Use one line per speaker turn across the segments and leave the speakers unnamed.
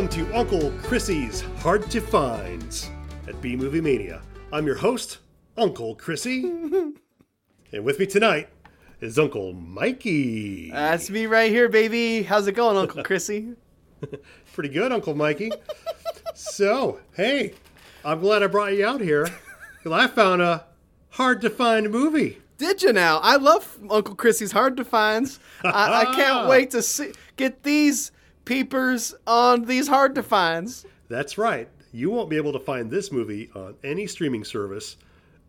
Welcome to Uncle Chrissy's Hard to Finds at B Movie Mania. I'm your host, Uncle Chrissy. and with me tonight is Uncle Mikey.
That's me right here, baby. How's it going, Uncle Chrissy?
Pretty good, Uncle Mikey. so, hey, I'm glad I brought you out here. Because I found a hard to find movie.
Did you now? I love Uncle Chrissy's hard to finds. I, I can't wait to see get these peepers on these hard to finds.
That's right. You won't be able to find this movie on any streaming service,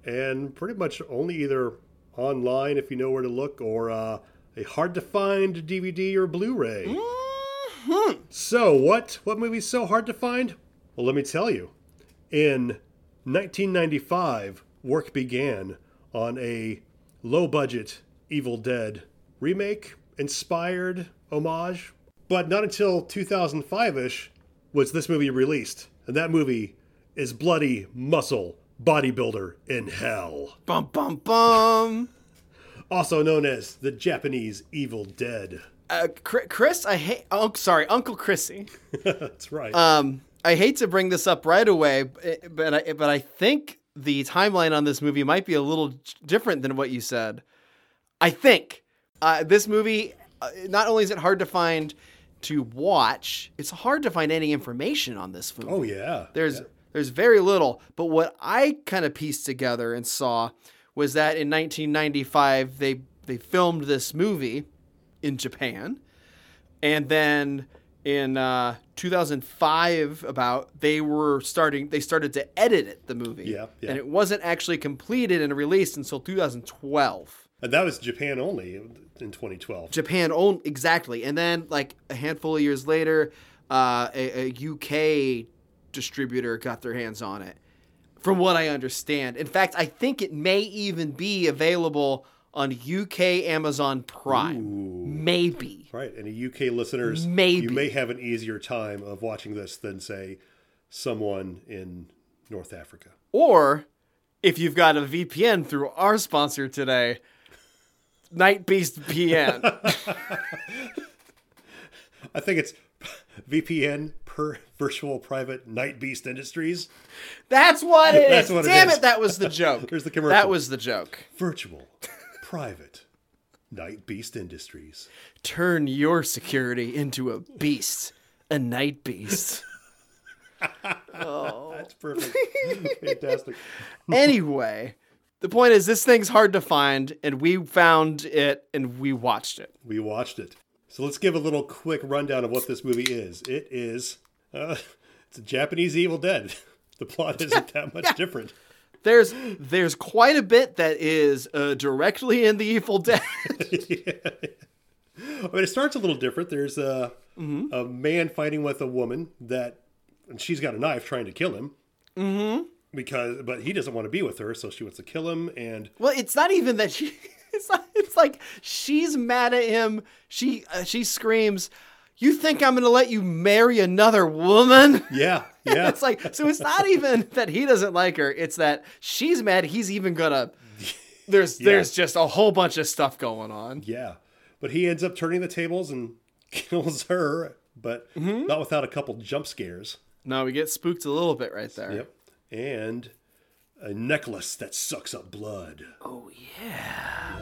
and pretty much only either online if you know where to look, or uh, a hard to find DVD or Blu-ray.
Mm-hmm.
So what? What movie's so hard to find? Well, let me tell you. In 1995, work began on a low-budget Evil Dead remake, inspired homage, but not until 2005-ish was this movie released. And that movie is Bloody Muscle Bodybuilder in Hell,
Bum bum bum.
also known as the Japanese Evil Dead.
Uh, Chris, I hate. Oh, sorry, Uncle Chrissy.
That's right.
Um, I hate to bring this up right away, but but I, but I think the timeline on this movie might be a little different than what you said. I think uh, this movie, uh, not only is it hard to find to watch, it's hard to find any information on this movie.
oh yeah.
There's
Yeah.
there's very little, but what I kind of pieced together and saw was that in 1995 they they filmed this movie in Japan, and then in uh, 2005 about they were starting they started to edit it the movie
Yeah, yeah.
and it wasn't actually completed and released until 2012
And that was Japan only in 2012.
Japan only, exactly, and then like a handful of years later, uh, a, a UK distributor got their hands on it. From what I understand, in fact, I think it may even be available on UK Amazon Prime. Maybe.
Right. Any UK listeners,
Maybe.
you may have an easier time of watching this than say someone in North Africa.
Or if you've got a VPN through our sponsor today, Night Beast VPN.
I think it's VPN per virtual private Night Beast Industries.
That's what it is.
That's what
Damn
is.
it, that was the joke.
There's the commercial.
That was the joke.
Virtual private Night Beast Industries.
turn your security into a beast, a night beast. oh.
That's perfect. Fantastic.
anyway, the point is this thing's hard to find, and we found it and we watched it.
We watched it. So let's give a little quick rundown of what this movie is. It is uh, it's a Japanese Evil Dead. The plot isn't that much different.
There's there's quite a bit that is uh, directly in the Evil Dead. yeah.
I mean, it starts a little different. There's a a man fighting with a woman that, and she's got a knife trying to kill him. Mm-hmm. Because, but he doesn't want to be with her, so she wants to kill him. And
well, it's not even that she. It's not, It's like she's mad at him. She uh, she screams, "You think I'm gonna let you marry another woman?"
yeah, yeah,
it's like so it's not even that he doesn't like her it's that she's mad he's even gonna there's there's just a whole bunch of stuff going on
yeah. But he ends up turning the tables and kills her, but not without a couple jump scares.
no we get spooked a little bit right there
Yep. And a necklace that sucks up blood.
oh yeah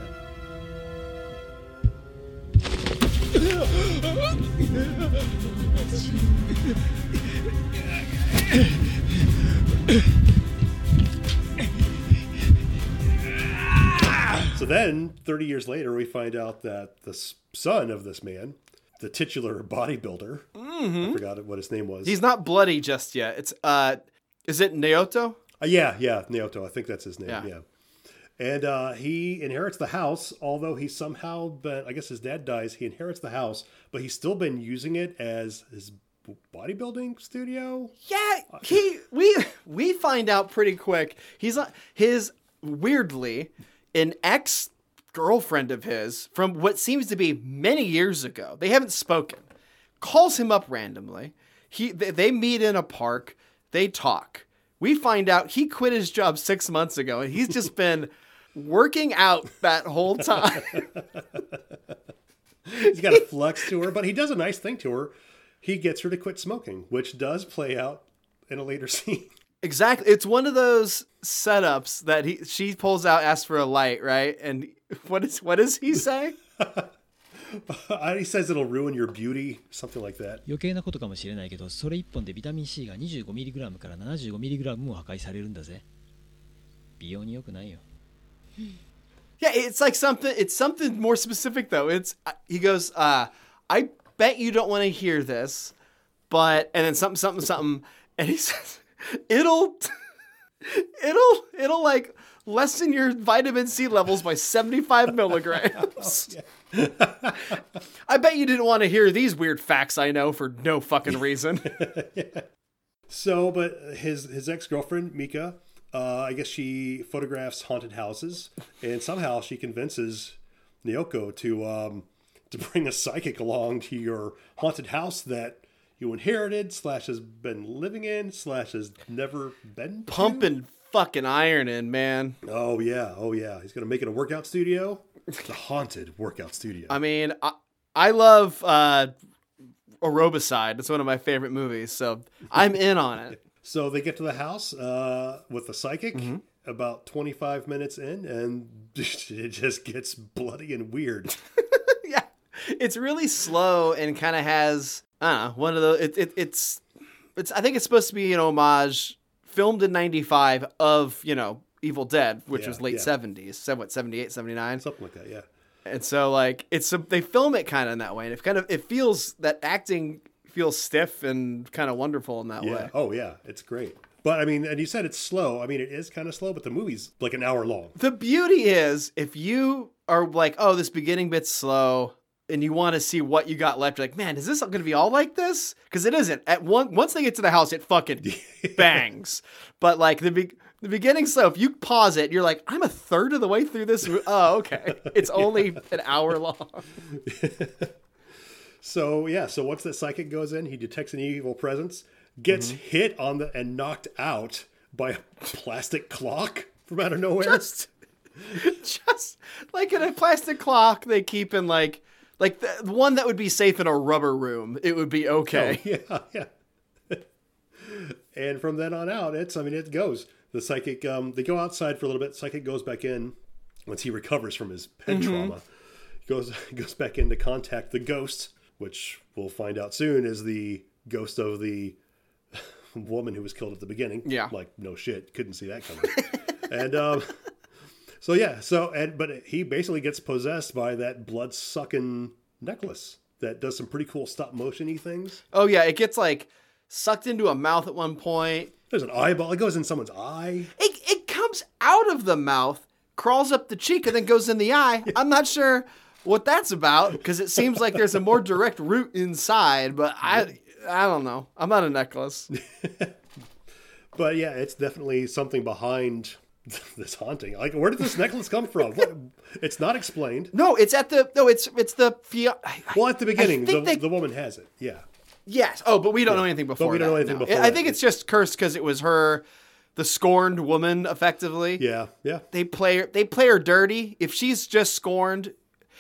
So then, 30 years later, we find out that the son of this man, the titular bodybuilder, I forgot what his name was.
he's not bloody just yet it's uh is it Naoto?
Uh, yeah, yeah, Naoto. I think that's his name.
Yeah.
Yeah. And uh, he inherits the house, although he's somehow been, I guess his dad dies. He inherits the house, but he's still been using it as his bodybuilding studio.
Yeah, he we we find out pretty quick. He's his weirdly an ex girlfriend of his from what seems to be many years ago. They haven't spoken. Calls him up randomly. He they, they meet in a park. They talk. We find out he quit his job six months ago, and he's just been working out that whole time.
He's got a flex to her, but he does a nice thing to her. he gets her to quit smoking, which does play out in a later scene.
Exactly. It's one of those setups that he she pulls out, asks for a light, right? And what is what does he say?
he says it'll ruin your beauty, something like that.
余計なことかもしれないけどそれ1本でビタミン C が 25mg から 75mg も破壊されるんだぜ美容に良くないよ
Yeah, it's like something. It's something more specific though. It's uh, he goes. uh I bet you don't want to hear this, but and then something, something, something, and he says it'll, it'll, it'll like lessen your vitamin C levels by seventy five milligrams. I bet you didn't want to hear these weird facts I know for no fucking reason.
So, but his his ex girlfriend Mika, uh, I guess she photographs haunted houses, and somehow she convinces Naoko to um, to bring a psychic along to your haunted house that you inherited slash has been living in slash has never been to.
Pumping fucking iron in, man.
Oh yeah, oh yeah. He's gonna make it a workout studio. It's a haunted workout studio.
I mean, I, I love uh, Aerobicide. It's one of my favorite movies, so I'm in on it.
So they get to the house uh, with the psychic
Mm-hmm.
about 25 minutes in, and it just gets bloody and weird.
yeah, it's really slow and kind of has I don't know one of the it, it, it's it's I think it's supposed to be an homage filmed in 95 of you know Evil Dead which
Yeah,
was late
yeah.
70s so what 78 79
Something like that, yeah.
and so like it's a, they film it kind of in that way and it kind of it feels that acting feels stiff and kind of wonderful in that
Yeah.
way
Oh, yeah. It's great. But I mean, and you said it's slow. I mean, it is kind of slow, but the movie's like an hour long.
the beauty is if you are like oh this beginning bit's slow and you want to see what you got left you're like man is this going to be all like this? Because it isn't. At one once they get to the house it fucking bangs. But like the be- the beginning slow if you pause it you're like i'm a third of the way through this oh okay. It's only an hour long.
So yeah, so once that psychic goes in, he detects an evil presence, gets
Mm-hmm.
hit on the and knocked out by a plastic clock from out of nowhere.
just just like in a plastic clock they keep in like like the the one that would be safe in a rubber room it would be okay
yeah, yeah. and from then on out, it's I mean it goes. The psychic um they go outside for a little bit. Psychic goes back in once he recovers from his head trauma. He goes goes back in to contact the ghost, which we'll find out soon is the ghost of the woman who was killed at the beginning.
Yeah.
Like no shit, couldn't see that coming. and um so yeah, so and but he basically gets possessed by that blood sucking necklace that does some pretty cool stop motiony things.
Oh yeah, it gets like sucked into a mouth at one point.
There's an eyeball. It goes in someone's eye.
It it comes out of the mouth, crawls up the cheek, and then goes in the eye. I'm not sure what that's about because it seems like there's a more direct route inside, but I I don't know. I'm not a necklace.
But yeah, it's definitely something behind this haunting. Like, where did this necklace come from? What, it's not explained.
No, it's at the no, it's it's the fia-
Well, at the beginning, the,
they-
the woman has it. Yeah.
Yes. Oh, but we don't know anything before.
But we don't
that,
know anything
no.
before
I
that.
think it's just cursed because it was her, the scorned woman, effectively.
Yeah. Yeah.
They play her. They play her dirty. If she's just scorned,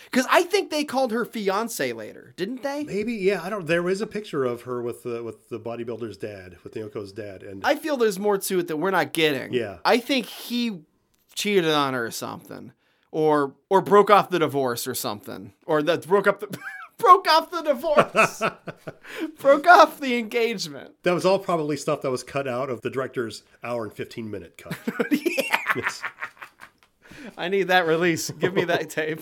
because I think they called her fiance later, didn't they?
Maybe. Yeah. I don't. There is a picture of her with the with the bodybuilder's dad, with Naoko's dad, and
I feel there's more to it that we're not getting.
Yeah.
I think he cheated on her or something, or or broke off the divorce or something, or that broke up the broke off the divorce, broke off the engagement.
that was all probably stuff that was cut out of the director's hour and fifteen minute cut. Yes.
I need that release. Give me that tape.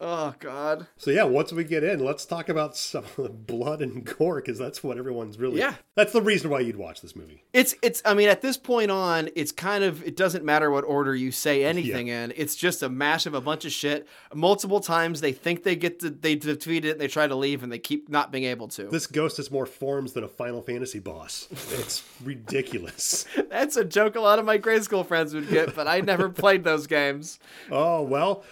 Oh God.
So yeah, once we get in, let's talk about some of the blood and gore because that's what everyone's really.
Yeah.
That's the reason why you'd watch this movie.
It's it's I mean at this point on it's kind of it doesn't matter what order you say anything in. It's just a mash of a bunch of shit. Multiple times they think they get to they defeat it, and they try to leave and they keep not being able to.
This ghost has more forms than a Final Fantasy boss. It's ridiculous.
That's a joke a lot of my grade school friends would get, but I never played those games.
Oh well,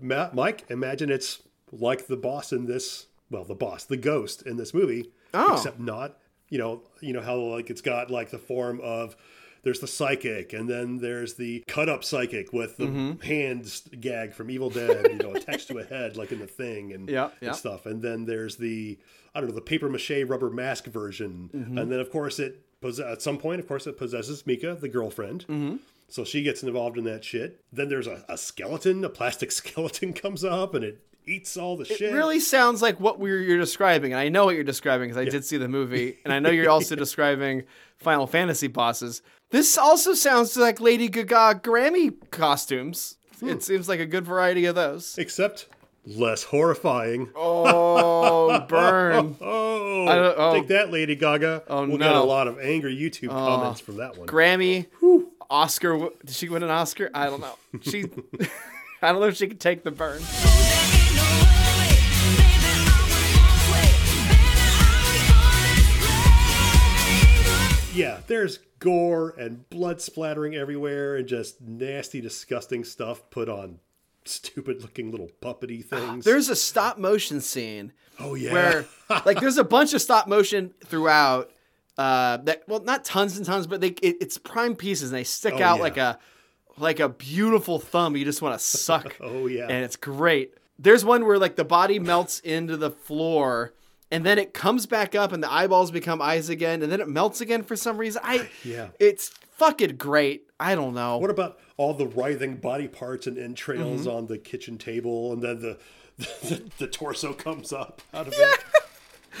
Ma- Mike, imagine it's like the boss in this. Well, the boss, the ghost in this movie,
Oh.
except not. You know, you know how like it's got like the form of there's the psychic, and then there's the cut up psychic with the
Mm-hmm.
hands gag from Evil Dead, you know, attached to a head like in the thing and,
Yeah,
and stuff. And then there's the I don't know the paper mache rubber mask version,
Mm-hmm.
and then of course it at some point, of course, it possesses Mika, the girlfriend.
Mm-hmm.
So she gets involved in that shit. Then there's a, a skeleton, a plastic skeleton comes up, and it eats all the shit.
It really sounds like what we're, you're describing, and I know what you're describing because I did see the movie, and I know you're also describing Final Fantasy bosses. This also sounds like Lady Gaga Grammy costumes.
Hmm.
It seems like a good variety of those.
Except less horrifying.
Oh, burn!
Oh,
I don't- oh.
take that, Lady Gaga.
Oh,
we'll get a lot of angry YouTube comments from that one.
Grammy, Oscar. Did she win an Oscar? I don't know. She. I don't know if she could take the burn.
Yeah, there's gore and blood splattering everywhere and just nasty, disgusting stuff put on stupid looking little puppety ah, things.
There's a stop motion scene
oh, yeah.
where like there's a bunch of stop motion throughout uh that well not tons and tons but they it, it's prime pieces and they stick
Oh,
out
yeah.
like a like a beautiful thumb you just want to suck
oh, yeah.
and it's great there's one where like the body melts into the floor and then it comes back up and the eyeballs become eyes again and then it melts again for some reason i
Yeah.
it's fucking great i don't know
What about all the writhing body parts and entrails
Mm-hmm.
on the kitchen table, and then the the, the torso comes up out of it?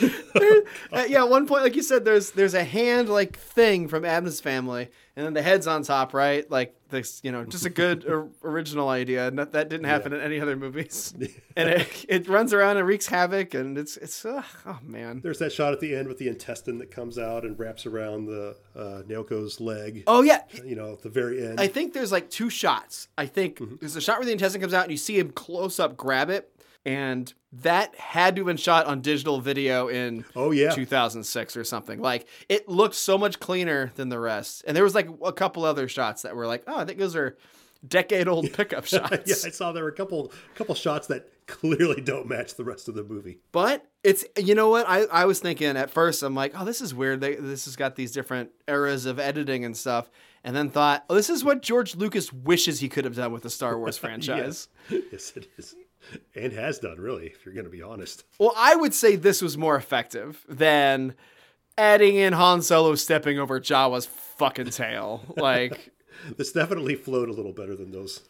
Uh, yeah, at one point, like you said, there's there's a hand like thing from Addams Family, and then the head's on top, right? Like this, you know, just a good or, original idea, and that, that didn't happen in any other movies. and it, it runs around and wreaks havoc, and it's it's uh, oh man.
There's that shot at the end with the intestine that comes out and wraps around the uh, Naoko's leg.
Oh yeah,
You know, at the very end.
I think there's like two shots. I think
Mm-hmm.
there's a shot where the intestine comes out, and you see him close up grab it, and that had to have been shot on digital video in
Oh, yeah.
2006 or something. Like it looked so much cleaner than the rest. And there was like a couple other shots that were like, oh, I think those are decade old pickup shots.
yeah, I saw there were a couple couple shots that clearly don't match the rest of the movie.
But it's you know what I, I was thinking at first I'm like oh this is weird they, this has got these different eras of editing and stuff and then thought oh this is what George Lucas wishes he could have done with the Star Wars franchise.
Yes. yes, it is, and has done really. If you're going to be honest.
Well, I would say this was more effective than adding in Han Solo stepping over Jabba's fucking tail. Like
This definitely flowed a little better than those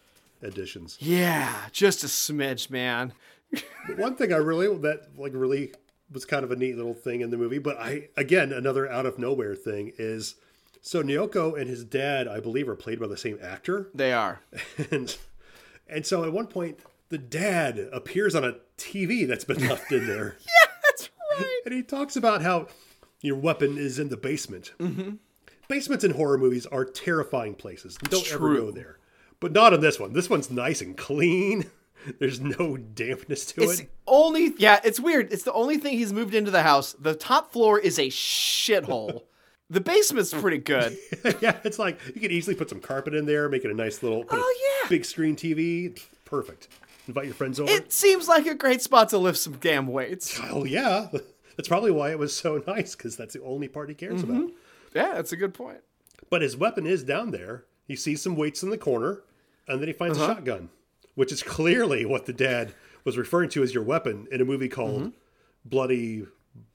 additions.
yeah, just a smidge, man.
One thing I really that like really was kind of a neat little thing in the movie, but I again another out of nowhere thing is so Nyoko and his dad, I believe, are played by the same actor,
They are.
and and so at one point the dad appears on a TV that's been left in there.
Yeah, that's right.
And he talks about how your weapon is in the basement. Mm-hmm. Basements in horror movies are terrifying places. Don't ever
true.
go there. But not in this one. This one's nice and clean. There's no dampness to
It's
it.
only yeah, it's weird. It's the only thing he's moved into the house. The top floor is a shithole. the basement's pretty good.
yeah, it's like you could easily put some carpet in there, make it a nice little
Oh, yeah.
big screen TV. Perfect. Invite your friends over.
It seems like a great spot to lift some damn weights.
oh yeah. That's probably why it was so nice because that's the only part he cares
Mm-hmm.
about.
Yeah, that's a good point.
But his weapon is down there. He sees some weights in the corner, and then he finds
Uh-huh.
a shotgun, which is clearly what the dad was referring to as your weapon in a movie called
Mm-hmm.
Bloody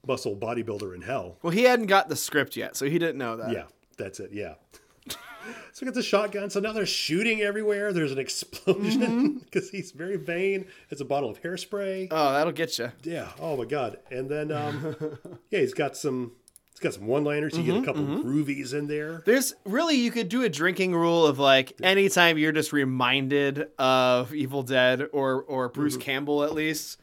Muscle Bodybuilder in Hell.
Well, he hadn't got the script yet, so he didn't know that.
Yeah, that's it. Yeah. So he gets a shotgun. So now they're shooting everywhere. There's an explosion because he's very vain. It's a bottle of hairspray.
Oh, that'll get you.
Yeah. Oh my god. And then um, yeah, he's got some. He's got some one-liners. You
Mm-hmm,
get a couple groovies in there.
There's really you could do a drinking rule of like anytime you're just reminded of Evil Dead or or Bruce Campbell at least.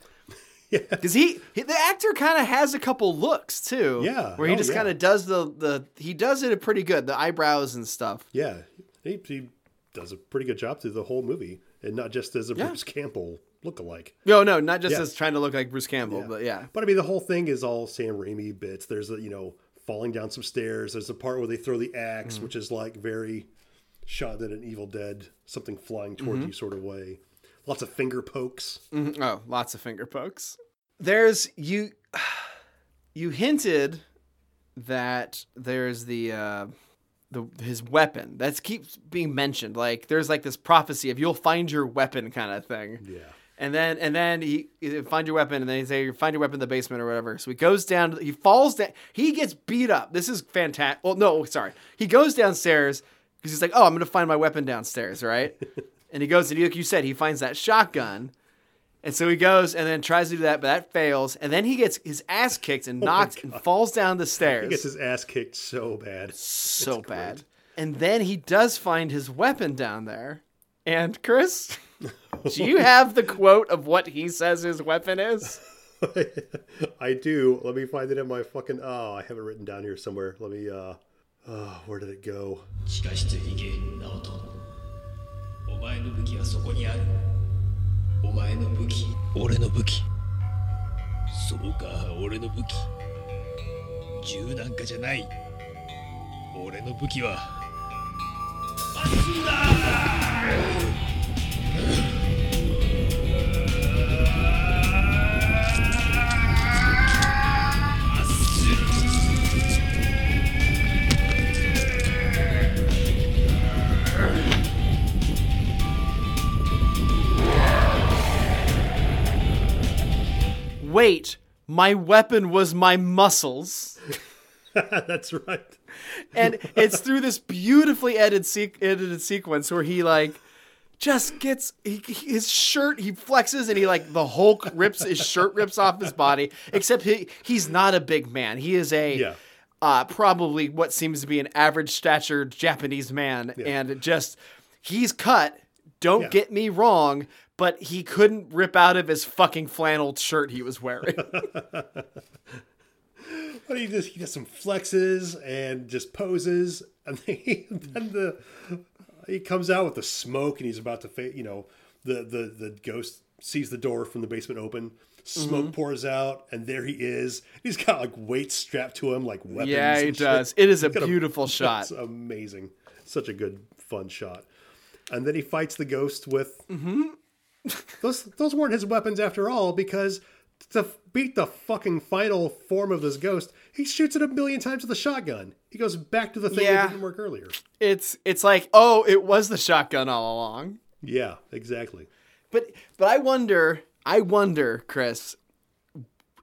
Yeah.
Because he, he, the actor kind of has a couple looks too.
Yeah.
Where he
Oh,
just
yeah.
kind of does the, the, he does it pretty good. The eyebrows and stuff.
Yeah, he, he does a pretty good job through the whole movie, and not just as a
Yeah.
Bruce Campbell look-alike.
No, no, not just
Yeah.
as trying to look like Bruce Campbell, but yeah.
But I mean, the whole thing is all Sam Raimi bits. There's a you know falling down some stairs. There's a part where they throw the axe,
Mm.
which is like very shot in an Evil Dead, something flying
Mm-hmm.
towards you sort of way. Lots of finger pokes.
Mhm. Oh, lots of finger pokes. There's you. You hinted that there's the uh, the his weapon that keeps being mentioned. Like there's like this prophecy of you'll find your weapon kind of thing.
Yeah.
And then and then he, he find your weapon, and then he say you find your weapon in the basement or whatever. So he goes down. He falls down. He gets beat up. This is fantastic. Well, no, sorry. He goes downstairs because he's like, oh, I'm gonna find my weapon downstairs, right? and he goes and like you said, he finds that shotgun. And so he goes and then tries to do that, but that fails. And then he gets his ass kicked and knocked and falls down the stairs.
He gets his ass kicked so bad.
so bad. And then he does find his weapon down there. And Chris, do you have the quote of what he says his weapon is?
I do. Let me find it in my fucking. Oh, I have it written down here somewhere. Let me. uh Oh, where did it go?
お前の武器はそこにある。お前の武器。俺の武器。そうか俺の武器。銃なんかじゃない。俺の武器は。あっちだ
Wait, my weapon was my muscles.
That's right.
and it's through this beautifully edited se- edited sequence where he like just gets he, his shirt he flexes and he like the hulk rips his shirt rips off his body except he he's not a big man he is a
Yeah.
uh, probably what seems to be an average statured japanese man and just he's cut don't
Yeah.
get me wrong but he couldn't rip out of his fucking flannel shirt he was wearing
But he just he does some flexes and just poses, and then, he, then the he comes out with the smoke, and he's about to fa- you know the the the ghost sees the door from the basement open. Smoke
Mm-hmm.
pours out, and there he is. He's got like weights strapped to him, like weapons.
yeah he
and shit.
does it is a beautiful shot
It's amazing. Such a good, fun shot. And then he fights the ghost with.
Mm-hmm.
those those weren't his weapons after all, because to beat the fucking final form of this ghost, he shoots it a million times with a shotgun. He goes back to the thing
Yeah.
that didn't work earlier.
it's it's like oh it was the shotgun all along
Yeah, exactly.
but but i wonder i wonder chris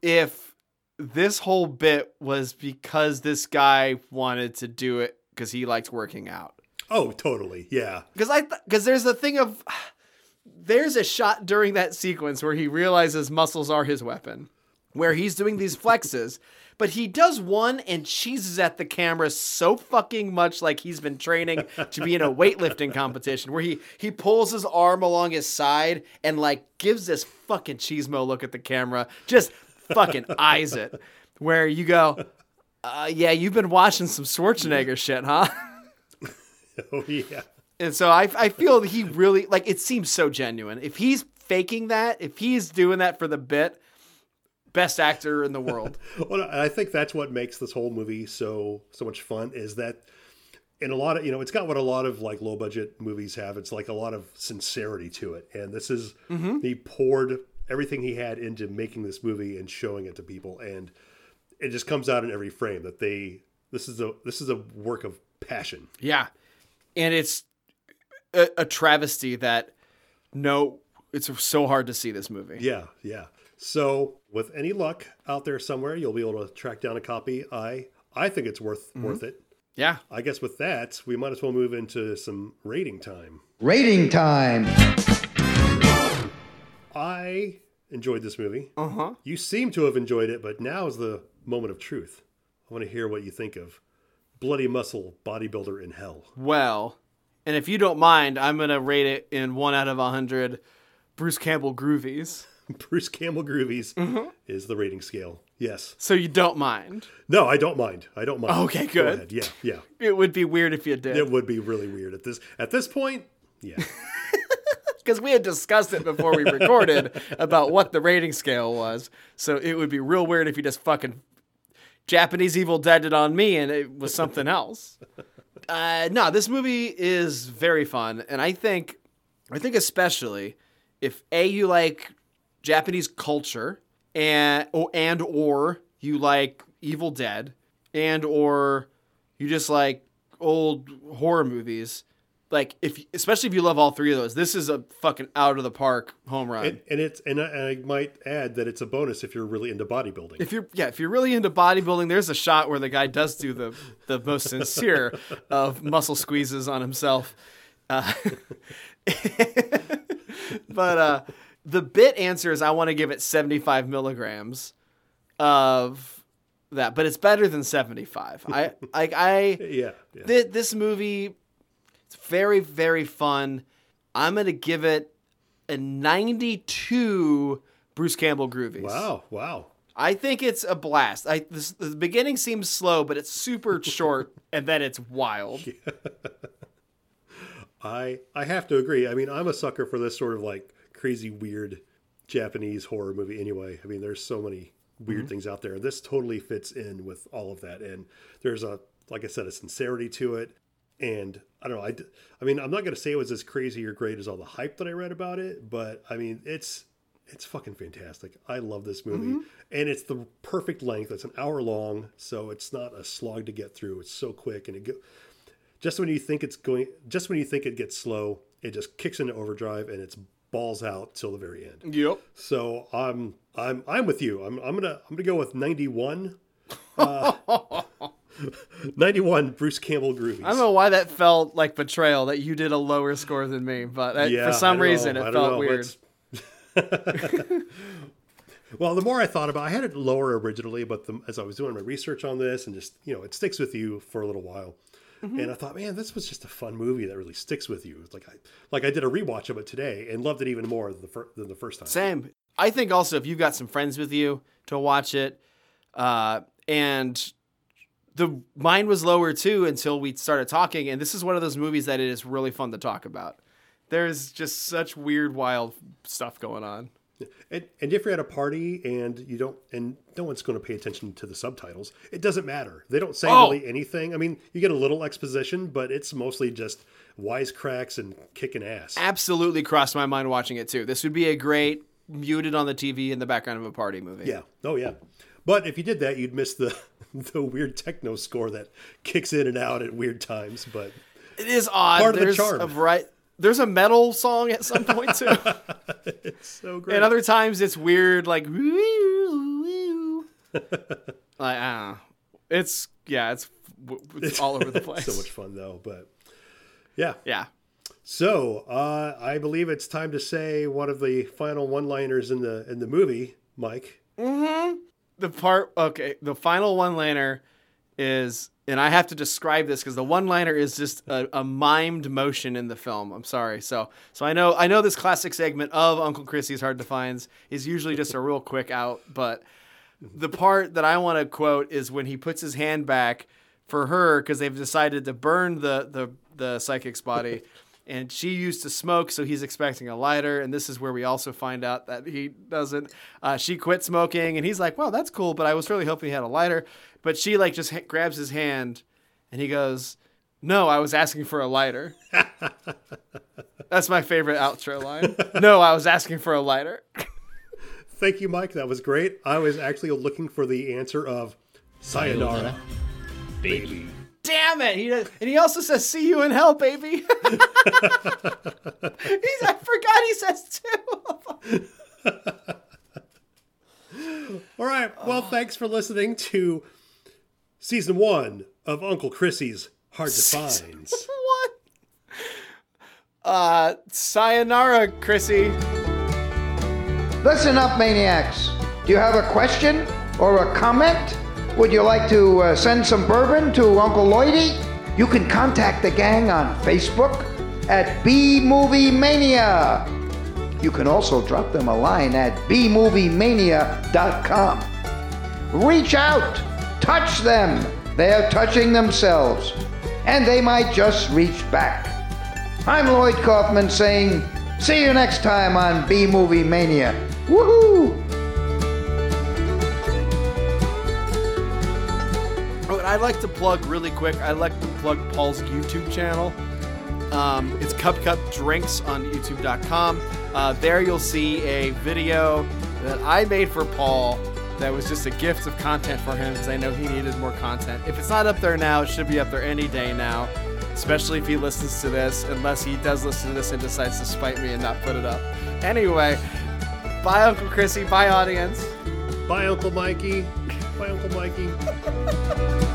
if this whole bit was because this guy wanted to do it because he liked working out
Oh, totally. Yeah.
because i because there's a thing of there's a shot during that sequence where he realizes muscles are his weapon where he's doing these flexes but he does one and cheeses at the camera so fucking much like he's been training to be in a weightlifting competition where he he pulls his arm along his side and like gives this fucking cheesemo look at the camera just fucking eyes it where you go uh, yeah you've been watching some schwarzenegger shit huh
Oh, yeah.
And so I, I feel that he really like it seems so genuine. If he's faking that, if he's doing that for the bit, best actor in the world.
Well, I think that's what makes this whole movie so so much fun is that in a lot of you know it's got what a lot of like low budget movies have. It's like a lot of sincerity to it, and this is mm-hmm. he poured everything he had into making this movie and showing it to people, and it just comes out in every frame that they this is a this is a work of passion.
yeah, and it's a, a travesty that no, it's so hard to see this movie.
Yeah, yeah. So with any luck out there somewhere, you'll be able to track down a copy. I I think it's worth worth it.
Yeah,
I guess with that, we might as well move into some rating time.
Rating time.
I enjoyed this movie.
uh huh.
You seem to have enjoyed it, but now is the moment of truth. I want to hear what you think of Bloody Muscle Bodybuilder in Hell.
Well, and if you don't mind, I'm gonna rate it in one out of a hundred. Bruce Campbell groovies.
Bruce Campbell Groovies mm-hmm. is the rating scale. Yes.
So you don't mind?
No, I don't mind. I don't mind.
Okay,
Go
good.
ahead. Yeah, yeah.
It would be weird if you did.
It would be really weird at this at this point. Yeah.
because we had discussed it before we recorded about what the rating scale was. So it would be real weird if you just fucking Japanese Evil Dead it on me and it was something else. Uh, no, this movie is very fun, and I think, I think especially if a you like Japanese culture and or, and or you like Evil Dead and or you just like old horror movies, like if especially if you love all three of those, this is a fucking out of the park home run.
And, and it's and I, and I might add that it's a bonus if you're really into bodybuilding.
if you're yeah, if you're really into bodybuilding, there's a shot where the guy does do the the most sincere of muscle squeezes on himself. Uh, but uh, the bit answer is I want to give it 75 milligrams of that, but it's better than 75. I like I
yeah, yeah.
Th- this movie it's very very fun i'm gonna give it a 92 bruce campbell groovies
wow, wow.
i think it's a blast I, this, the beginning seems slow but it's super short and then it's wild
I I have to agree. I mean, I'm a sucker for this sort of like crazy weird Japanese horror movie anyway. I mean, there's so many weird mm-hmm. things out there. This totally fits in with all of that and there's a like I said a sincerity to it and I don't know. I, I mean, I'm not going to say it was as crazy or great as all the hype that I read about it, but I mean, it's it's fucking fantastic. I love this movie, and it's the perfect length. It's an hour long, so it's not a slog to get through. It's so quick, and it go, just when you think it's going, just when you think it gets slow, it just kicks into overdrive, and it's balls out till the very end.
yep
So I'm I'm I'm with you. I'm I'm gonna I'm gonna go with 91. Uh, 91 Bruce Campbell Groovies.
i don't know why that felt like betrayal that you did a lower score than me but uh,
Yeah,
for some
I
reason
know.
It felt
know.
weird
well, the more I thought about, it, I had it lower originally, but the, as I was doing my research on this, and just you know, it sticks with you for a little while.
Mm-hmm.
And I thought, man, this was just a fun movie that really sticks with you. It's like I like I did a rewatch of it today and loved it even more than the, fir- than the first time.
Same. I think also if you've got some friends with you to watch it, uh, and the mine was lower too until we started talking, and this is one of those movies that it is really fun to talk about. There's just such weird, wild stuff going on.
And, and if you're at a party and you don't, and no one's going to pay attention to the subtitles, it doesn't matter. They don't say
Oh.
really anything. I mean, you get a little exposition, but it's mostly just wisecracks and kicking ass.
Absolutely crossed my mind watching it too. This would be a great muted on the TV in the background of a party movie.
Yeah. Oh, yeah. But if you did that, you'd miss the the weird techno score that kicks in and out at weird times. But
It is odd.
Part of the
There's
charm.
A vari- There's a metal song at some point too.
it's so great.
And other times it's weird, like like I don't know. It's yeah, it's, it's all over the place.
so much fun though. But yeah.
Yeah,
So uh, I believe it's time to say one of the final one-liners in the in the movie, Mike.
The part okay. The final one liner is, and I have to describe this because the one liner is just a, a mimed motion in the film. I'm sorry. So so I know I know this classic segment of Uncle Chrissy's Hard to Finds is usually just a real quick out, but the part that I want to quote is when he puts his hand back for her because they've decided to burn the the the psychic's body. And she used to smoke, so he's expecting a lighter. And this is where we also find out that he doesn't. Uh, she quit smoking, and he's like, "Well, that's cool, but I was really hoping he had a lighter." But she like just ha- grabs his hand, and he goes, "No, I was asking for a lighter." that's my favorite outro line. no, I was asking for a lighter.
Thank you, Mike. That was great. I was actually looking for the answer of sayonara.
baby.
Damn it! He does, and he also says, "See you in hell, baby." He's, I forgot he says too.
All right. Well, thanks for listening to season one of Uncle Chrissy's Hard to Find.
what? Uh, sayonara, Chrissy.
Listen up, maniacs. Do you have a question or a comment? Would you like to uh, send some bourbon to Uncle Lloydie? You can contact the gang on Facebook at B Movie Mania. You can also drop them a line at bmoviemania.com. Reach out, touch them. They're touching themselves, and they might just reach back. I'm Lloyd Kaufman saying, see you next time on B Movie Mania. Woohoo!
I'd like to plug really quick. I'd like to plug Paul's YouTube channel. Um, it's Cup Cup Drinks on YouTube.com. Uh, there you'll see a video that I made for Paul that was just a gift of content for him because I know he needed more content. If it's not up there now, it should be up there any day now, especially if he listens to this, unless he does listen to this and decides to spite me and not put it up. Anyway, bye, Uncle Chrissy. Bye, audience.
Bye, Uncle Mikey. Bye, Uncle Mikey.